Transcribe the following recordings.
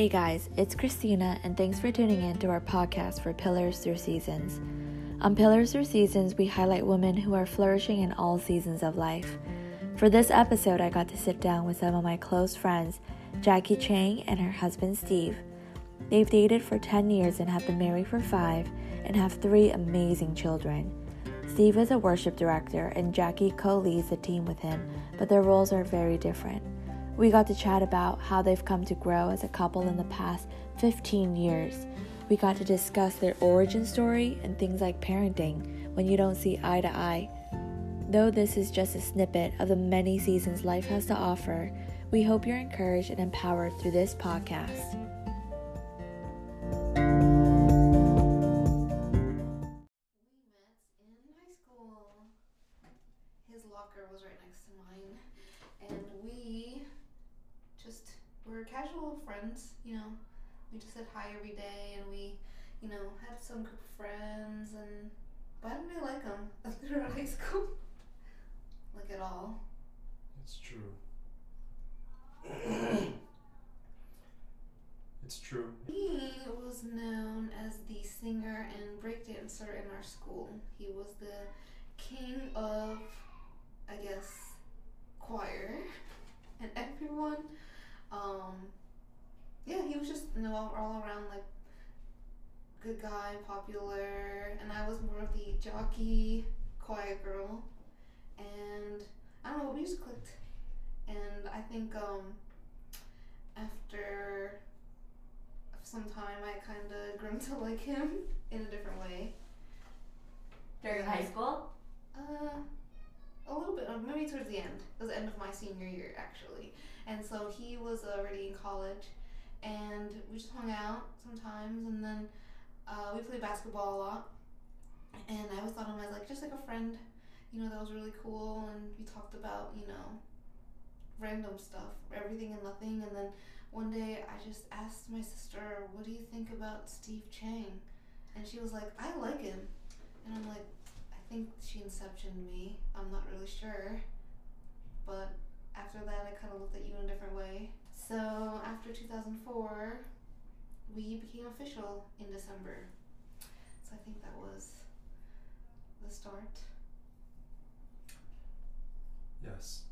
Hey guys, it's Christina, and thanks for tuning in to our podcast for Pillars Through Seasons. On Pillars Through Seasons, we highlight women who are flourishing in all seasons of life. For this episode, I got to sit down with some of my close friends, Jackie Chang and her husband Steve. They've dated for 10 years and have been married for 5 and have 3 amazing children. Steve is a worship director and Jackie co leads the team with him, but their roles are very different. We got to chat about how they've come to grow as a couple in the past 15 years. We got to discuss their origin story and things like parenting when you don't see eye to eye. Though this is just a snippet of the many seasons life has to offer, we hope you're encouraged and empowered through this podcast. Friends. You know, we just said hi every day, and we, you know, had some group of friends, and but I didn't really like him throughout high school, like at all. It's true. it's true. He was known as the singer and breakdancer in our school. He was the king of, I guess, choir, and everyone. Um, yeah, he was just you know all, all around like good guy, popular, and I was more of the jockey, quiet girl, and I don't know, we just clicked, and I think um after some time I kind of grew to like him in a different way. During high school? Uh, a little bit, maybe towards the end. It was the end of my senior year, actually. And so he was already in college, and we just hung out sometimes, and then uh, we played basketball a lot. And I always thought of him as like just like a friend, you know, that was really cool. And we talked about, you know, random stuff, everything and nothing. And then one day I just asked my sister, "What do you think about Steve Chang?" And she was like, "I like him," and I'm like, "I think she inceptioned me. I'm not really sure." But after that, I kind of looked at you in a different way. So after 2004, we became official in December. So I think that was the start. Yes.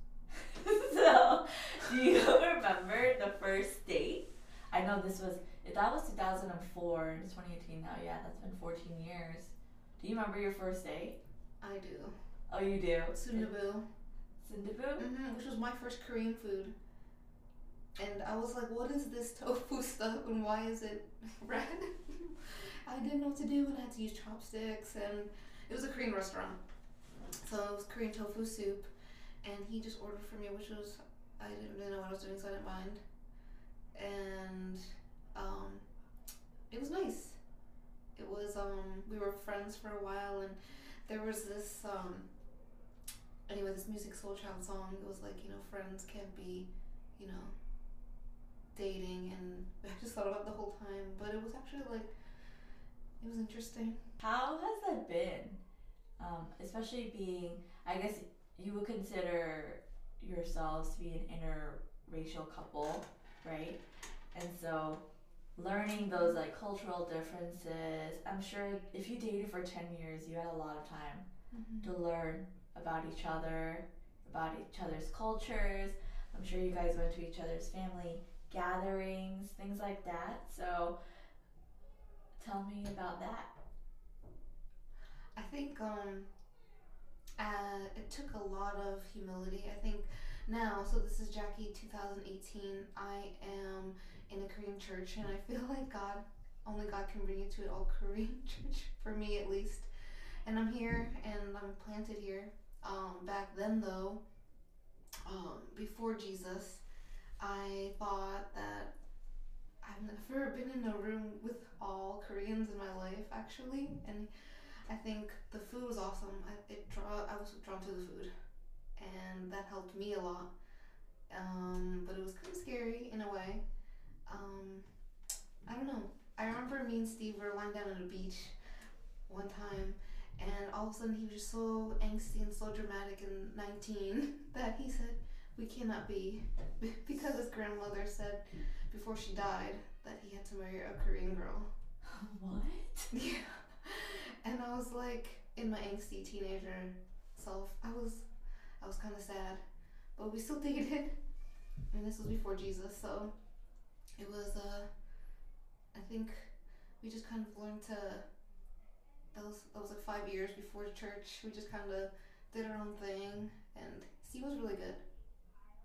so, do you remember the first date? I know this was if that was 2004 it's 2018 now. Yeah, that's been 14 years. Do you remember your first date? I do. Oh, you do. Sundubu. Sundubu. hmm which was my first Korean food. And I was like, what is this tofu stuff and why is it red? I didn't know what to do and I had to use chopsticks and it was a Korean restaurant. So it was Korean tofu soup and he just ordered for me which was I didn't really know what I was doing so I didn't mind. And um it was nice. It was um we were friends for a while and there was this um anyway, this Musiq Soulchild song it was like, you know, friends can't be, you know, dating and I just thought about it the whole time. But it was actually like it was interesting. How has that been? Um, especially being, I guess you would consider yourselves to be an interracial couple, right? And so learning those like cultural differences, I'm sure if you dated for 10 years, you had a lot of time Mm-hmm. to learn about each other, about each other's cultures. I'm sure you guys went to each other's family gatherings, things like that. So tell me about that. I think um uh, it took a lot of humility. I think now, so this is Jackie 2018. I am in a Korean church, and I feel like God, only God can bring you to an all Korean church, for me at least. And I'm here, and I'm planted here. Um, back then, though, um, before Jesus, I thought that I've never been in a room with all Koreans in my life, actually, and I think the food was awesome. I, it draw I was drawn to the food, and that helped me a lot. Um, but it was kind of scary in a way. Um, I don't know. I remember me and Steve were lying down on a beach one time, and all of a sudden he was just so angsty and so dramatic and 19 that he said, "We cannot be," because his grandmother said before she died that he had to marry a Korean girl. what? Yeah. And I was like, in my angsty teenager self, I was, I was kind of sad, but we still dated, and this was before Jesus, so it was. Uh, I think we just kind of learned to. That was that was like five years before church. We just kind of did our own thing, and he was really good.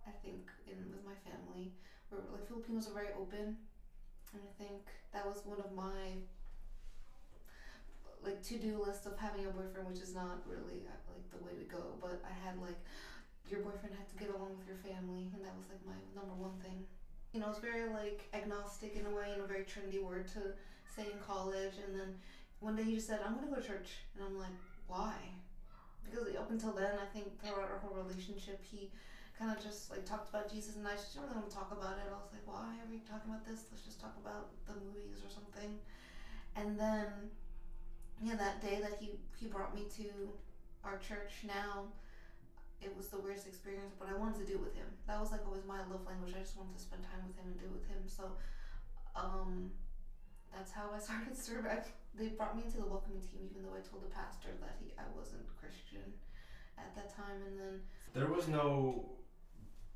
I think in with my family, where like Filipinos are very open, and I think that was one of my like to do list of having a boyfriend, which is not really uh, like the way to go. But I had like your boyfriend had to get along with your family, and that was like my number one thing. You know, it's very like agnostic in a way, and a very trendy word to say in college. And then one day he just said, "I'm gonna go to church," and I'm like, "Why?" Because up until then, I think throughout our whole relationship, he kind of just like talked about Jesus, and I just didn't really want to talk about it. I was like, "Why are we talking about this? Let's just talk about the movies or something." And then yeah, that day that he he brought me to our church now, it was the weirdest experience, but I wanted to do it with him. That was like always my love language. I just wanted to spend time with him and do it with him. So, um, that's how I started serving. They brought me into the welcoming team, even though I told the pastor that he I wasn't Christian at that time, and then There was no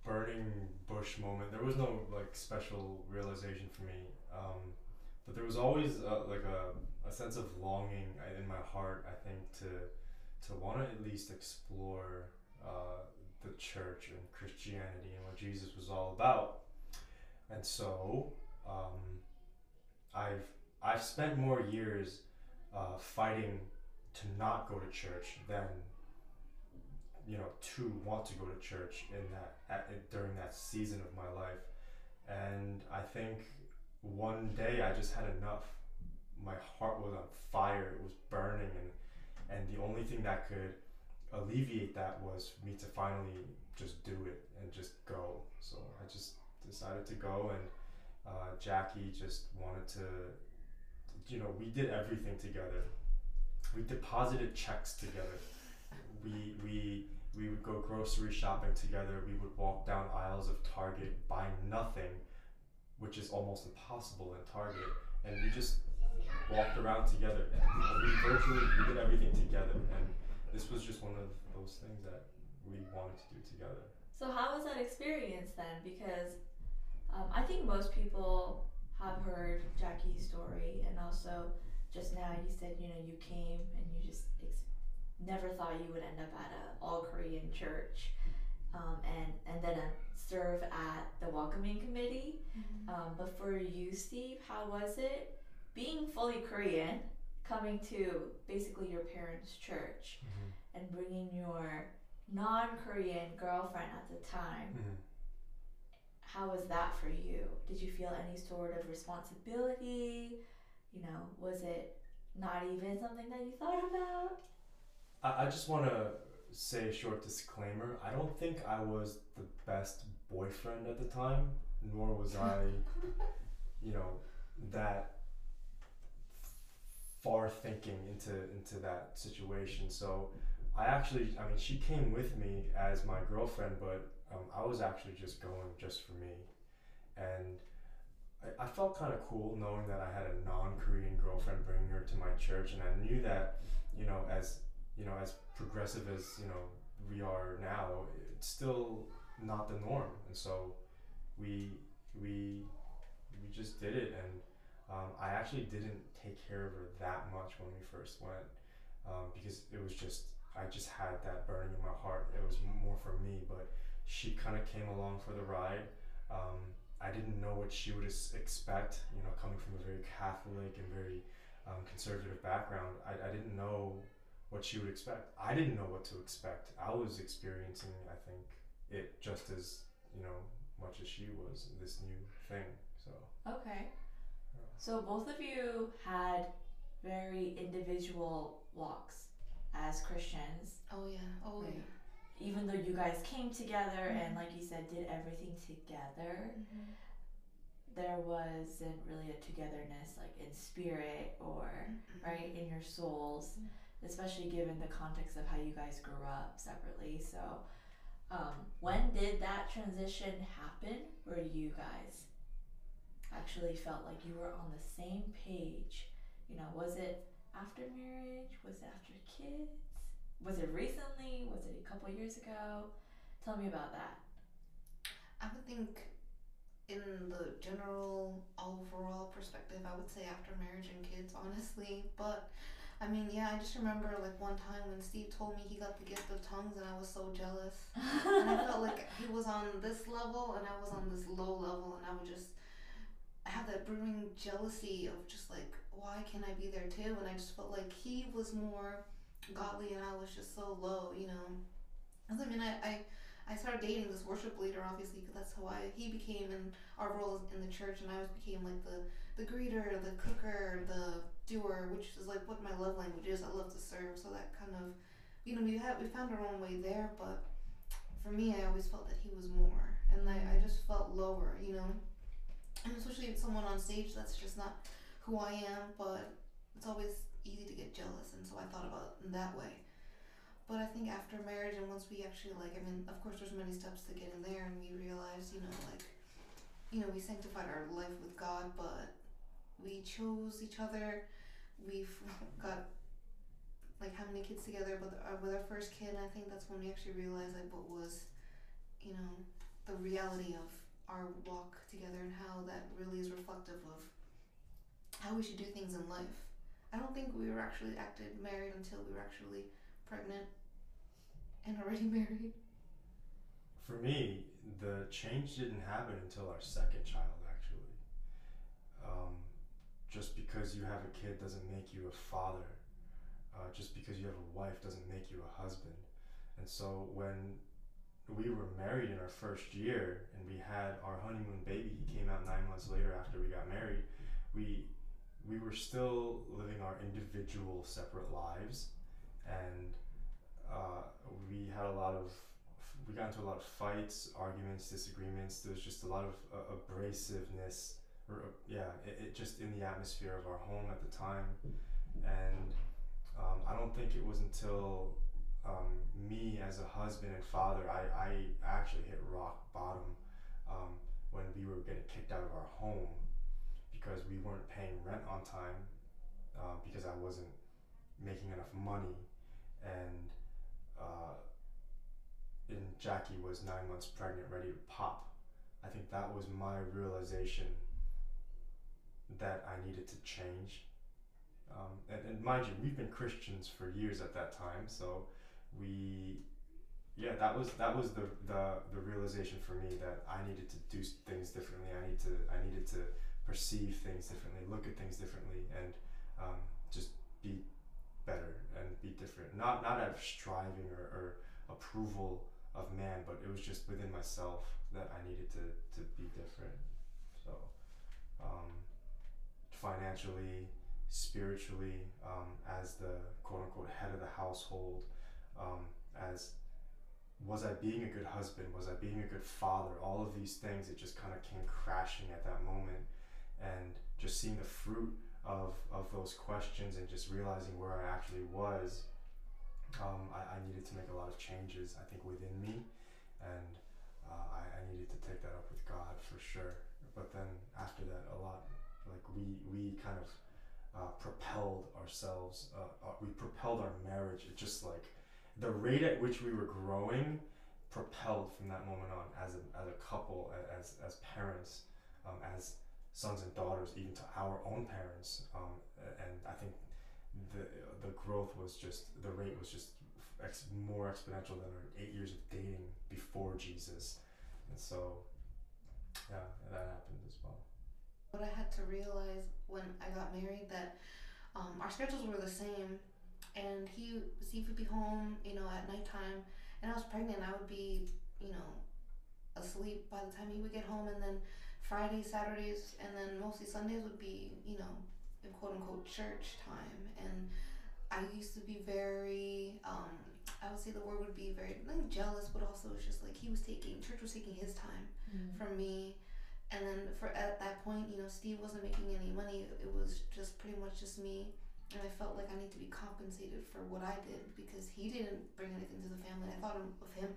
burning bush moment. There was no like special realization for me. Um, but there was always uh, like a, a sense of longing in my heart. I think to to want to at least explore uh, the church and Christianity and what Jesus was all about. And so um, I've I've spent more years uh, fighting to not go to church than you know to want to go to church in that at, during that season of my life. And i think one day i just had enough. My heart was on fire. It was burning. And and the only thing that could alleviate that was me to finally just do it and just go. So i just decided to go and uh, jackie just wanted to you know we did everything together. We deposited checks together. We we we would go grocery shopping together. We would walk down aisles of Target, buy nothing, which is almost impossible in Target, and we just walked around together. And we virtually we did everything together, and this was just one of those things that we wanted to do together. So how was that experience then? Because um, I think most people have heard Jackie's story, and also just now you said you know you came and you just never thought you would end up at a all Korean church, um, and and then uh, serve at the welcoming committee. Um, but for you, Steve, how was it being fully Korean, coming to basically your parents' church, and bringing your non-Korean girlfriend at the time? How was that for you? Did you feel any sort of responsibility? You know, was it not even something that you thought about? I, I just want to say a short disclaimer. I don't think I was the best boyfriend at the time, nor was I, you know, that far thinking into into that situation. So I actually, I mean, she came with me as my girlfriend, but um, I was actually just going just for me, and I, I felt kind of cool knowing that I had a non-Korean girlfriend bringing her to my church, and I knew that, you know, as you know, as progressive as you know we are now, it's still not the norm, and so we we we just did it, and um, I actually didn't take care of her that much when we first went, um, because it was just I just had that burning in my heart. It was more for me, but she kind of came along for the ride. Um, I didn't know what she would expect, you know, coming from a very Catholic and very um, conservative background. I, I didn't know what she would expect. I didn't know what to expect. I was experiencing, I think, it just as you know much as she was this new thing. So Okay. So both of you had very individual walks as Christians. oh yeah, oh Right. yeah. Even though you guys came together and, Mhm. like you said, did everything together, Mm-hmm. there wasn't really a togetherness, like in spirit or right in your souls, especially given the context of how you guys grew up separately. So, um, when did that transition happen where you guys? actually felt like you were on the same page? You know, was it after marriage? Was it after kids? Was it recently? Was it a couple years ago? Tell me about that. I would think in the general overall perspective, I would say after marriage and kids, honestly. But I mean, yeah, I just remember like one time when Steve told me he got the gift of tongues, and I was so jealous, and I felt like he was on this level and I was on this low level, and I would just have that brewing jealousy of just like, why can't I be there too? And I just felt like he was more godly, and I was just so low, you know. I mean, I, I I started dating this worship leader, obviously, because that's how I he became in our roles in the church, and I was became like the the greeter, the cooker, the doer, which is like what my love language is. I love to serve, so that kind of, you know, we had we found our own way there. But for me, I always felt that he was more, and I, I just felt lower, you know. And especially with someone on stage, that's just not who I am. But it's always easy to get jealous, and so I thought about it in that way. But I think after marriage and once we actually like, I mean, of course, there's many steps to get in there, and we realized, you know, like, you know, we sanctified our life with God, but we chose each other we've got like how many kids together, but uh, with our first kid, I think that's when we actually realized like what was, you know, the reality of our walk together and how that really is reflective of how we should do things in life. I don't think we were actually acted married until we were actually pregnant and already married. For me, the change didn't happen until our second child, just because you have a kid doesn't make you a father. Uh, just because you have a wife doesn't make you a husband. And so when we were married in our first year and we had our honeymoon baby, he came out nine months later after we got married. We we were still living our individual separate lives, and uh, we had a lot of we got into a lot of fights, arguments, disagreements. There was just a lot of uh, abrasiveness yeah, it, it just in the atmosphere of our home at the time, and um, I don't think it was until um, me as a husband and father, I, I actually hit rock bottom um, when we were getting kicked out of our home because we weren't paying rent on time uh, because I wasn't making enough money and uh, and Jackie was nine months pregnant, ready to pop. I think that was my realization that I needed to change. Um, and, and mind you, we've been Christians for years at that time, so we, yeah, that was that was the, the the realization for me that I needed to do things differently. I need to I needed to perceive things differently, look at things differently, and um, just be better and be different. Not not out of striving or, or approval of man, but it was just within myself that I needed to to be different. So. Um, financially, spiritually, um, as the quote unquote head of the household, um, as was I being a good husband? Was I being a good father? All of these things, it just kind of came crashing at that moment. And just seeing the fruit of, of those questions and just realizing where I actually was, um, I, I needed to make a lot of changes, I think, within me. And uh, I, I needed to take that up with God for sure. But then after that, a lot like we we kind of uh, propelled ourselves. Uh, uh, we propelled our marriage. It just like the rate at which we were growing propelled from that moment on as a, as a couple, as as parents, um, as sons and daughters, even to our own parents. Um, and I think the the growth was just the rate was just ex- more exponential than our eight years of dating before Jesus, and so yeah, that happened as well. But I had to realize when I got married that um, our schedules were the same, and he Steve would be home, you know, at nighttime, and I was pregnant. I would be, you know, asleep by the time he would get home, and then Fridays, Saturdays, and then mostly Sundays would be, you know, in quote unquote church time. And I used to be very, um, I would say the word would be very like jealous, but also it's just like he was taking church was taking his time mm. from me and then for at that point, you know, Steve wasn't making any money. It was just pretty much just me, and I felt like I need to be compensated for what I did because he didn't bring anything to the family. I thought of him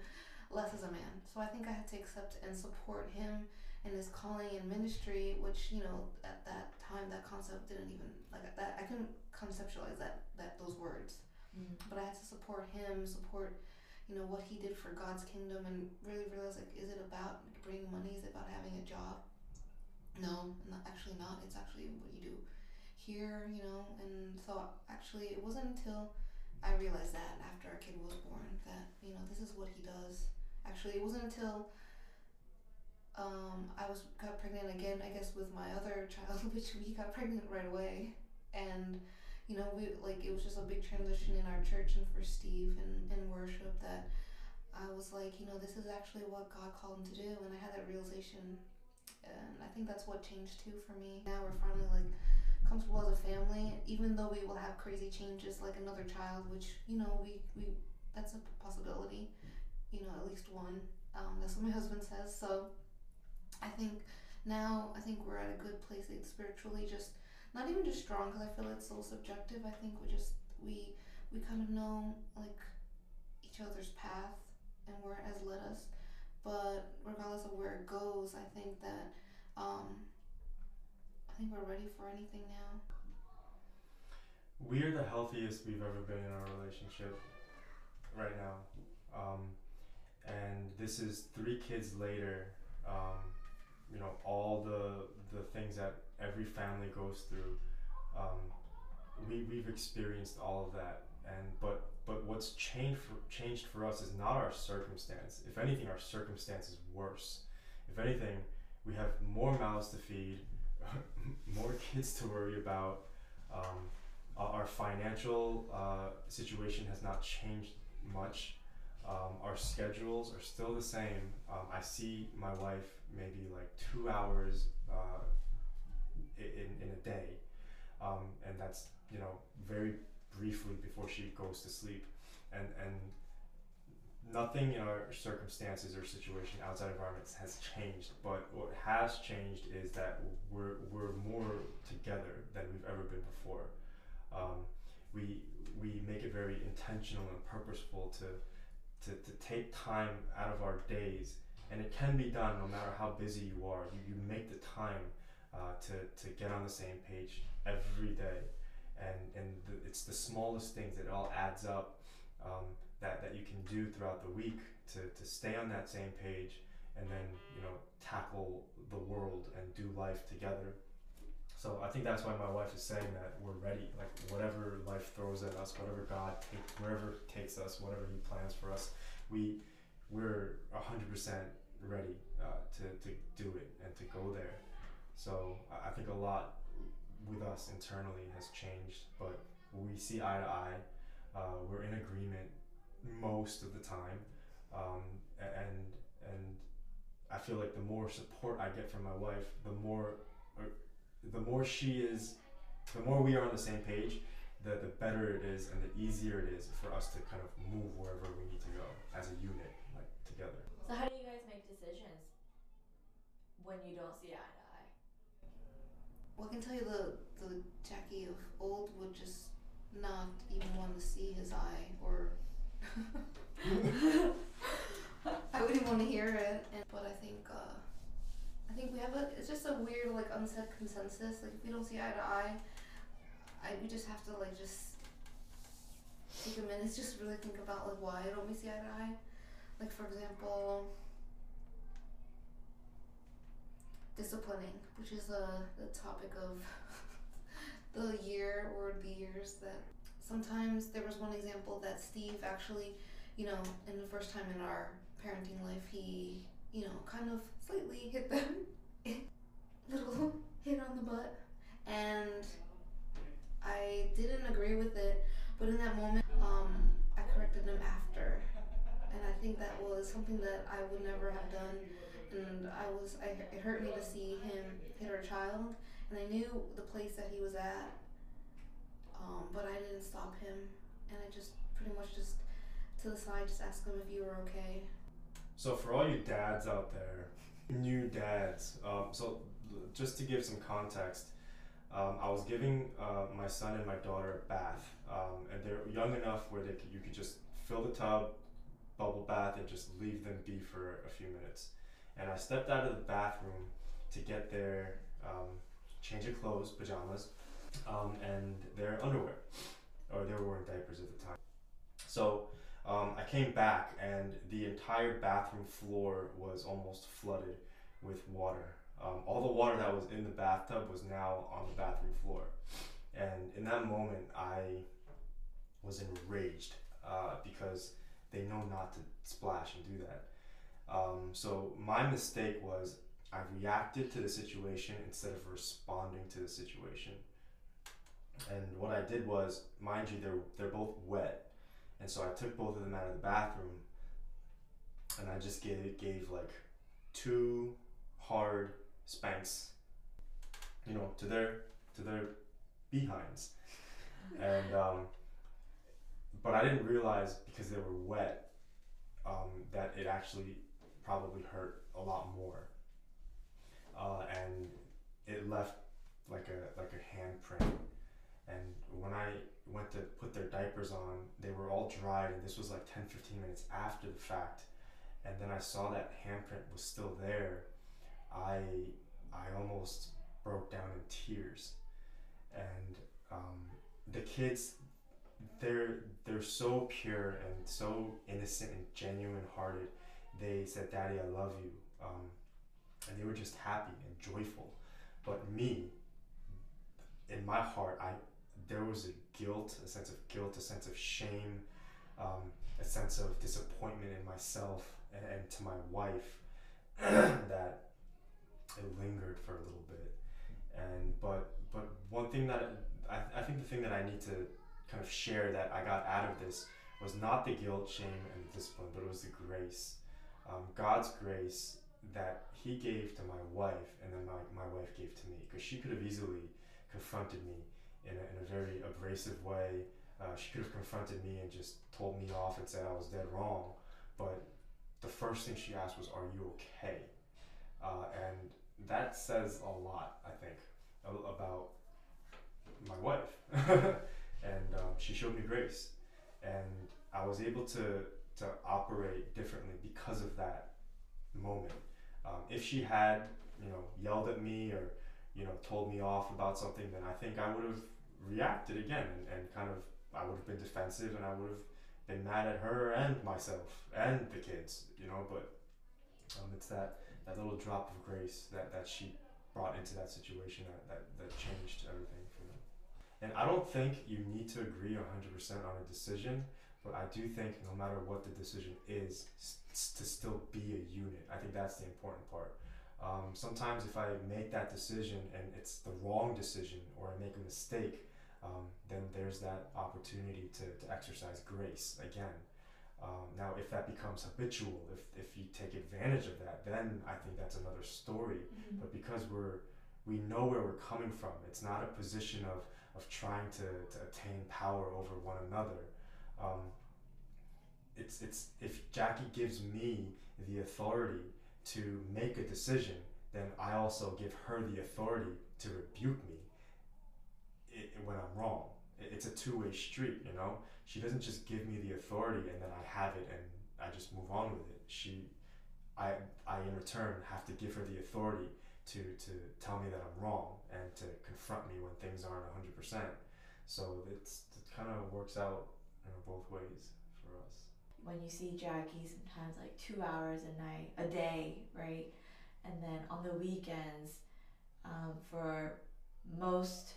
less as a man, so I think I had to accept and support him and his calling and ministry, which you know at that time that concept didn't even like that I couldn't conceptualize that that those words, Mm. but I had to support him, support you know what he did for God's kingdom, and really realize like is it about bringing money? Is it about having a job? No, not actually not. It's actually what you do here, you know. And so actually, it wasn't until I realized that after our kid was born that you know this is what he does. Actually, it wasn't until um, I was got pregnant again, I guess, with my other child, which we got pregnant right away, and you know, we like it was just a big transition in our church and for Steve and in worship that I was like, you know, this is actually what God called him to do, and I had that realization, and I think that's what changed too for me. Now we're finally like comfortable as a family, even though we will have crazy changes like another child, which you know we we that's a possibility, you know, at least one. Um, that's what my husband says. So I think now I think we're at a good place spiritually, just not even just strong because I feel it's so subjective. I think we just we we kind of know like each other's path and where it has led us. But regardless of where it goes, I think that um, I think we're ready for anything now. We're the healthiest we've ever been in our relationship right now. Um, and this is three kids later. Um, you know, all the the things that every family goes through. Um, we we've experienced all of that, and but but what's changed for, changed for us is not our circumstance. If anything, our circumstance is worse. If anything, we have more mouths to feed, more kids to worry about. Um, our financial uh, situation has not changed much. Um, our schedules are still the same. Um, I see my wife maybe like two hours uh, in, in a day, um, and that's you know very briefly before she goes to sleep, and and nothing in our circumstances or situation outside environments has changed. But what has changed is that we're we're more together than we've ever been before. Um, we we make it very intentional and purposeful to to, to take time out of our days and it can be done no matter how busy you are you, you make the time uh, to, to get on the same page every day and and the, it's the smallest things that all adds up um, that, that you can do throughout the week to, to stay on that same page and then you know tackle the world and do life together so I think that's why my wife is saying that we're ready. Like whatever life throws at us, whatever God wherever takes us, whatever He plans for us, we we're hundred percent ready uh, to to do it and to go there. So I think a lot with us internally has changed, but we see eye to eye. Uh, we're in agreement most of the time, um, and and I feel like the more support I get from my wife, the more uh, the more she is, the more we are on the same page, the, the better it is and the easier it is for us to kind of move wherever we need to go as a unit, like together. So how do you guys make decisions when you don't see eye? Well, I can tell you the the Jackie of old would just not even want to see his eye, or I wouldn't want to hear it. And, but I think uh, I think we have a it's just a weird like unsaid consensus. Like if we don't see eye to eye, I we just have to like just take a minute, just really think about like why don't we see eye to eye. Like for example, disciplining, which is uh, the topic of the year or the years that sometimes there was one example that Steve actually, you know, in the first time in our parenting life, he, you know, kind of slightly hit them, little hit on the butt, and I didn't agree with it, but in that moment, um, I corrected him after, and I think that was something that I would never have done. And I was I, it hurt me to see him hit our child and I knew the place that he was at um, but I didn't stop him. And I just pretty much just to the side just asked him if you were okay. So for all you dads out there, new dads, um, so just to give some context, um, I was giving uh, my son and my daughter a bath, um, and they're young enough where they could, you could just fill the tub, bubble bath, and just leave them be for a few minutes. and I stepped out of the bathroom to get their um, change of clothes, pajamas, um, and their underwear, or they were wearing diapers at the time. So um, I came back, and the entire bathroom floor was almost flooded with water. Um, all the water that was in the bathtub was now on the bathroom floor. And in that moment, I was enraged uh, because they know not to splash and do that. Um, so my mistake was I reacted to the situation instead of responding to the situation. And what I did was, mind you, they're they're both wet, and so I took both of them out of the bathroom, and I just gave gave like two hard spanks, you know, to their to their behinds, and um, but I didn't realize because they were wet um, that it actually probably hurt a lot more, uh, and it left like a like a handprint. And when I went to put their diapers on, they were all dried, and this was like 10 15 minutes after the fact. And then I saw that handprint was still there. I I almost broke down in tears, and um, the kids they're they're so pure and so innocent and genuine hearted. They said, "Daddy, I love you," um, and they were just happy and joyful. But me, in my heart, I there was a guilt, a sense of guilt, a sense of shame, um, a sense of disappointment in myself and, and to my wife that it lingered for a little bit. And but but one thing that I, I think the thing that I need to kind of share that I got out of this was not the guilt, shame, and discipline, but it was the grace. Um, God's grace that He gave to my wife, and then my, my wife gave to me, because she could have easily confronted me in a, in a very abrasive way. Uh, she could have confronted me and just told me off and said I was dead wrong. But the first thing she asked was, Are you okay? Uh, and that says a lot, I think, about my wife. and um, she showed me grace, and I was able to to operate differently because of that moment. Um, if she had, you know, yelled at me or you know told me off about something, then I think I would have reacted again and, and kind of I would have been defensive and I would have been mad at her and myself and the kids, you know. But um, it's that that little drop of grace that that she brought into that situation that, that, that changed everything. And I don't think you need to agree 100% on a decision, but I do think no matter what the decision is, s- to still be a unit. I think that's the important part. Um, sometimes if I make that decision and it's the wrong decision or I make a mistake, um, then there's that opportunity to, to exercise grace again. Um, now, if that becomes habitual, if, if you take advantage of that, then I think that's another story. Mm-hmm. But because we're we know where we're coming from, it's not a position of of trying to, to attain power over one another. Um, it's, it's if Jackie gives me the authority to make a decision, then I also give her the authority to rebuke me it, when I'm wrong. It, it's a two way street, you know? She doesn't just give me the authority and then I have it and I just move on with it. She, I, I in return have to give her the authority to to tell me that I'm wrong and to confront me when things aren't 100%. So it's, it kind of works out know, both ways for us. When you see Jackie, sometimes like two hours a night, a day, right? And then on the weekends, um, for most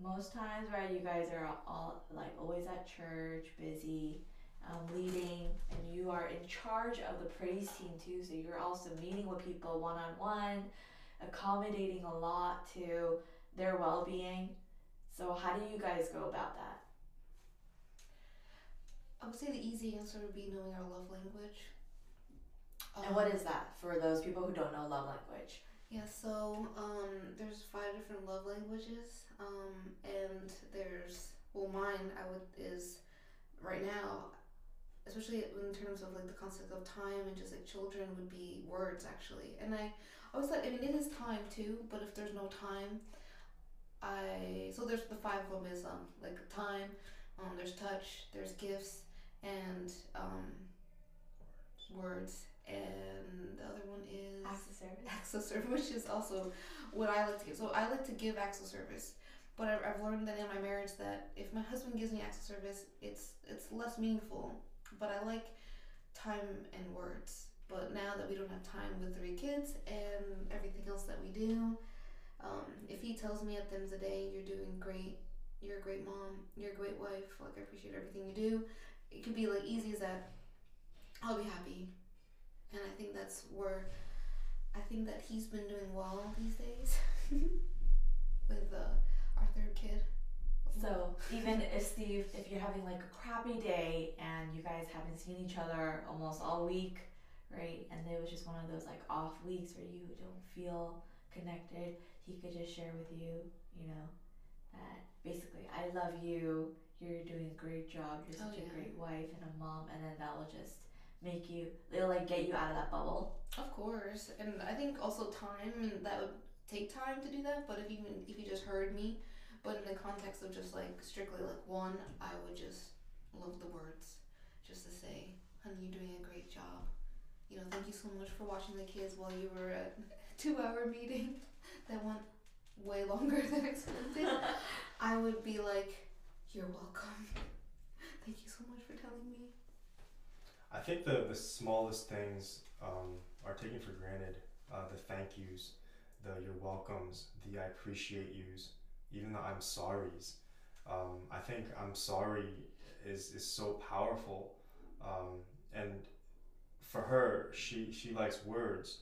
most times, right, you guys are all like always at church, busy, um, leading, and you are in charge of the praise team too. So you're also meeting with people one on one, accommodating a lot to their well being. So, how do you guys go about that? I would say the easy answer would be knowing our love language. And um, what is that for those people who don't know love language? Yeah, so um, there's five different love languages, um, and there's well, mine I would is right now, especially in terms of like the concept of time and just like children would be words actually, and I I was like, I mean, it is time too, but if there's no time, I so there's the five of them is um like time, um there's touch, there's gifts, and um words, and the other one is service. acts of service, which is also what I like to give. So I like to give acts of service, but I've, I've learned that in my marriage that if my husband gives me acts of service, it's it's less meaningful. But I like time and words. But now that we don't have time with three kids and everything else that we do, um, if he tells me at the end of the day, you're doing great, you're a great mom, you're a great wife, like I appreciate everything you do, it could be like easy as that. I'll be happy, and I think that's where I think that he's been doing well these days with uh, our third kid. So even if Steve, if you're having like a crappy day and you guys haven't seen each other almost all week, right? And it was just one of those like off weeks where you don't feel connected, he could just share with you, you know, that basically I love you, you're doing a great job, you're Oh, such a great wife and a mom, and then that will just make you, it'll like get you out of that bubble. Of course, and I think also time. I mean, that would take time to do that. But if even if you just heard me, but in the context of just like strictly like one, I would just love the words, just to say, "Honey, you're doing a great job." You know, thank you so much for watching the kids while you were at a two-hour meeting that went way longer than expected. I would be like, "You're welcome. Thank you so much for telling me." I think the the smallest things um, are taken for granted. Uh, the thank yous, the you're welcomes, the I appreciate yous, even the I'm sorries. Um, I think I'm sorry is is so powerful, um, and for her, she she likes words.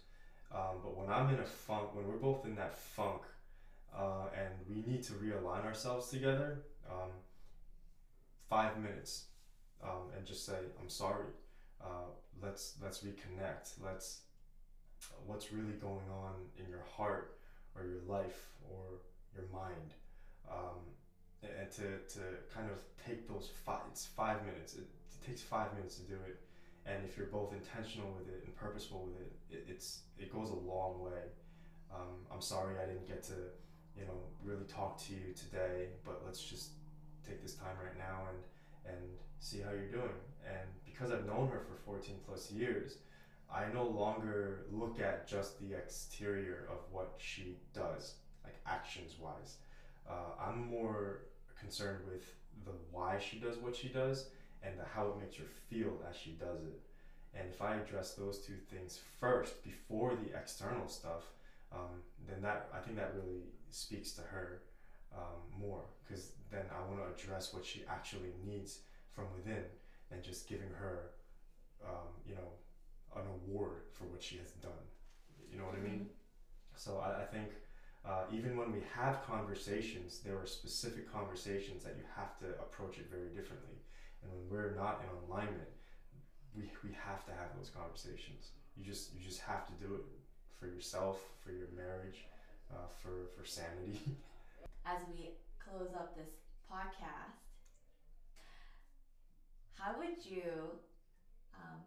Um, but when I'm in a funk, when we're both in that funk, uh, and we need to realign ourselves together, um, five minutes, um, and just say I'm sorry. Uh, let's let's reconnect. Let's what's really going on in your heart or your life or your mind? Um, and, to, to kind of take those five it's five minutes. It, it takes five minutes to do it and if you're both intentional with it and purposeful with it, it it's it goes a long way um, i'm sorry i didn't get to you know really talk to you today but let's just take this time right now and and see how you're doing. And because I've known her for 14 plus years, I no longer look at just the exterior of what she does, like actions wise. Uh, I'm more concerned with the why she does what she does and the how it makes her feel as she does it. And if I address those two things first before the external stuff, um, then that I think that really speaks to her um, more because then I want to address what she actually needs from within and just giving her, um, you know, an award for what she has done. You know what I mean? So I, I think uh, even when we have conversations, there are specific conversations that you have to approach it very differently. And when we're not in alignment, we, we have to have those conversations. You just you just have to do it for yourself, for your marriage, uh, for for sanity. as we close up this podcast, how would you um,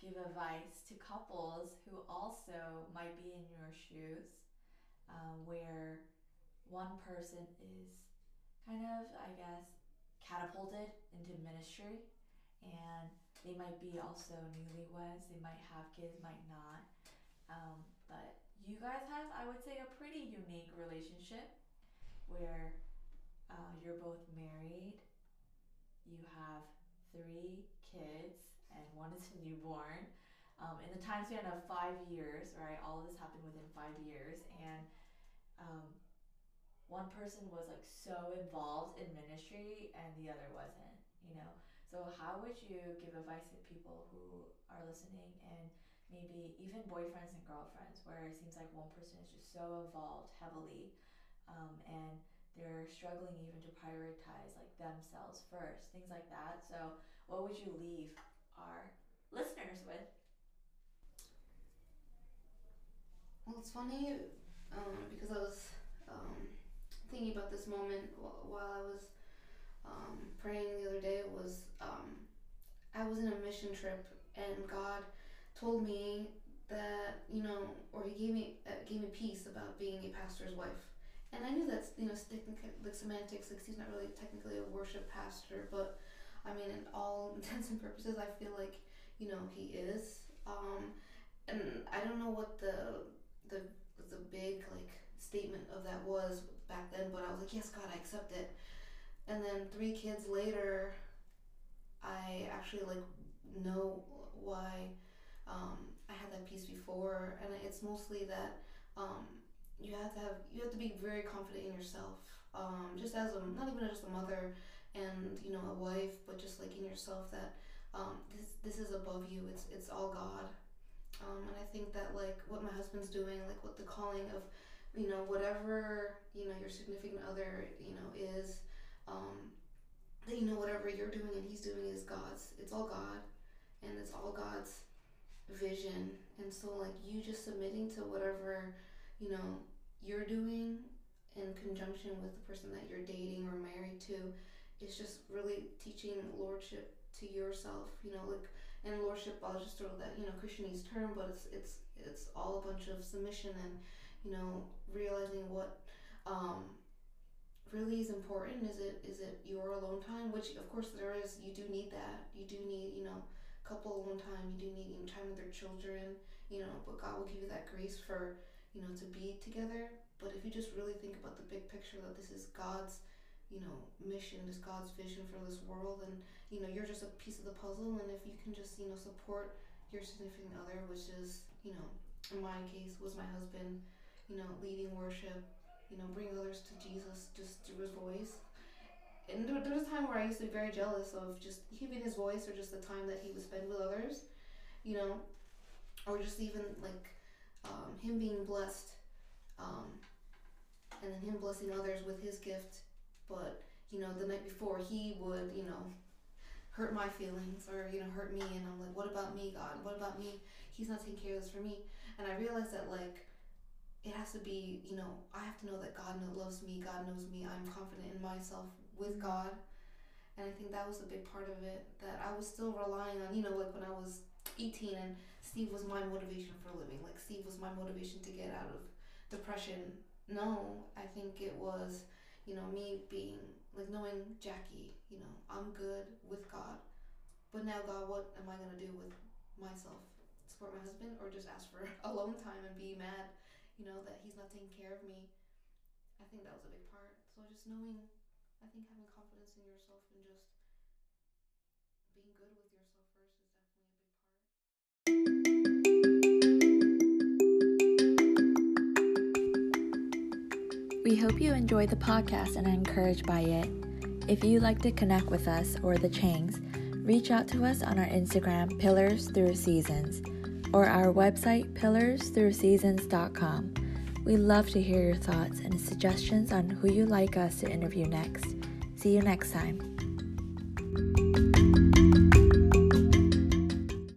give advice to couples who also might be in your shoes, um, where one person is kind of, I guess, catapulted into ministry, and they might be also newlyweds, they might have kids, might not, um, but you guys have, I would say, a pretty unique relationship where uh, you're both married, you have three kids, and one is a newborn. Um, in the time span of five years, right? All of this happened within five years, and um, one person was like so involved in ministry, and the other wasn't. You know, so how would you give advice to people who are listening, and maybe even boyfriends and girlfriends, where it seems like one person is just so involved heavily, um, and they're struggling even to prioritize like themselves first, things like that. So, what would you leave our listeners with? Well, it's funny um, because I was um, thinking about this moment while I was um, praying the other day. Was um, I was in a mission trip and God told me that you know, or He gave me uh, gave me peace about being a pastor's wife. And I knew that's you know like semantics. Like he's not really technically a worship pastor, but I mean, in all intents and purposes, I feel like you know he is. Um, and I don't know what the the the big like statement of that was back then, but I was like, yes, God, I accept it. And then three kids later, I actually like know why um, I had that peace before, and it's mostly that um, you have to have you have to be very confident in yourself. Um, just as a not even just a mother and you know a wife, but just like in yourself that um, this this is above you. It's it's all God. Um, and I think that like what my husband's doing, like what the calling of, you know, whatever you know your significant other you know is, um, that you know whatever you're doing and he's doing is God's. It's all God, and it's all God's vision. And so like you just submitting to whatever you know you're doing in conjunction with the person that you're dating or married to is just really teaching lordship to yourself. You know, like and lordship. I'll just throw that you know Christianese term, but it's it's it's all a bunch of submission and you know realizing what um, really is important. Is it is it your alone time? Which of course there is. You do need that. You do need you know a couple alone time. You do need time with their children. You know, but God will give you that grace for you know to be together. But if you just really think about the big picture that this is God's you know mission this god's vision for this world and you know you're just a piece of the puzzle and if you can just you know support your significant other which is you know in my case was my husband you know leading worship you know bring others to jesus just through his voice. And there, there was a time where i used to be very jealous of just hearing his voice or just the time that he would spend with others you know or just even like um, him being blessed um, and then him blessing others with his gift. But you know the night before he would you know hurt my feelings or you know hurt me. And i'm like what about me god? What about me? He's not taking care of this for me. And i realized that like it has to be you know i have to know that god loves me god knows me i'm confident in myself with mm-hmm. god and i think that was a big part of it that i was still relying on you know like when i was 18 and steve was my motivation for living like steve was my motivation to get out of depression no i think it was you know, me being like knowing Jackie, you know, I'm good with God. But now, God, what am I going to do with myself? Support my husband or just ask for alone time and be mad, you know, that he's not taking care of me? I think that was a big part. So just knowing, I think having confidence in yourself and just being good with yourself first is definitely a big part. We hope you enjoy the podcast and are encouraged by it. If you'd like to connect with us or the Changs, reach out to us on our Instagram, Pillars Through Seasons, or our website, pillarsthroughseasons.com. We love to hear your thoughts and suggestions on who you'd like us to interview next. See you next time.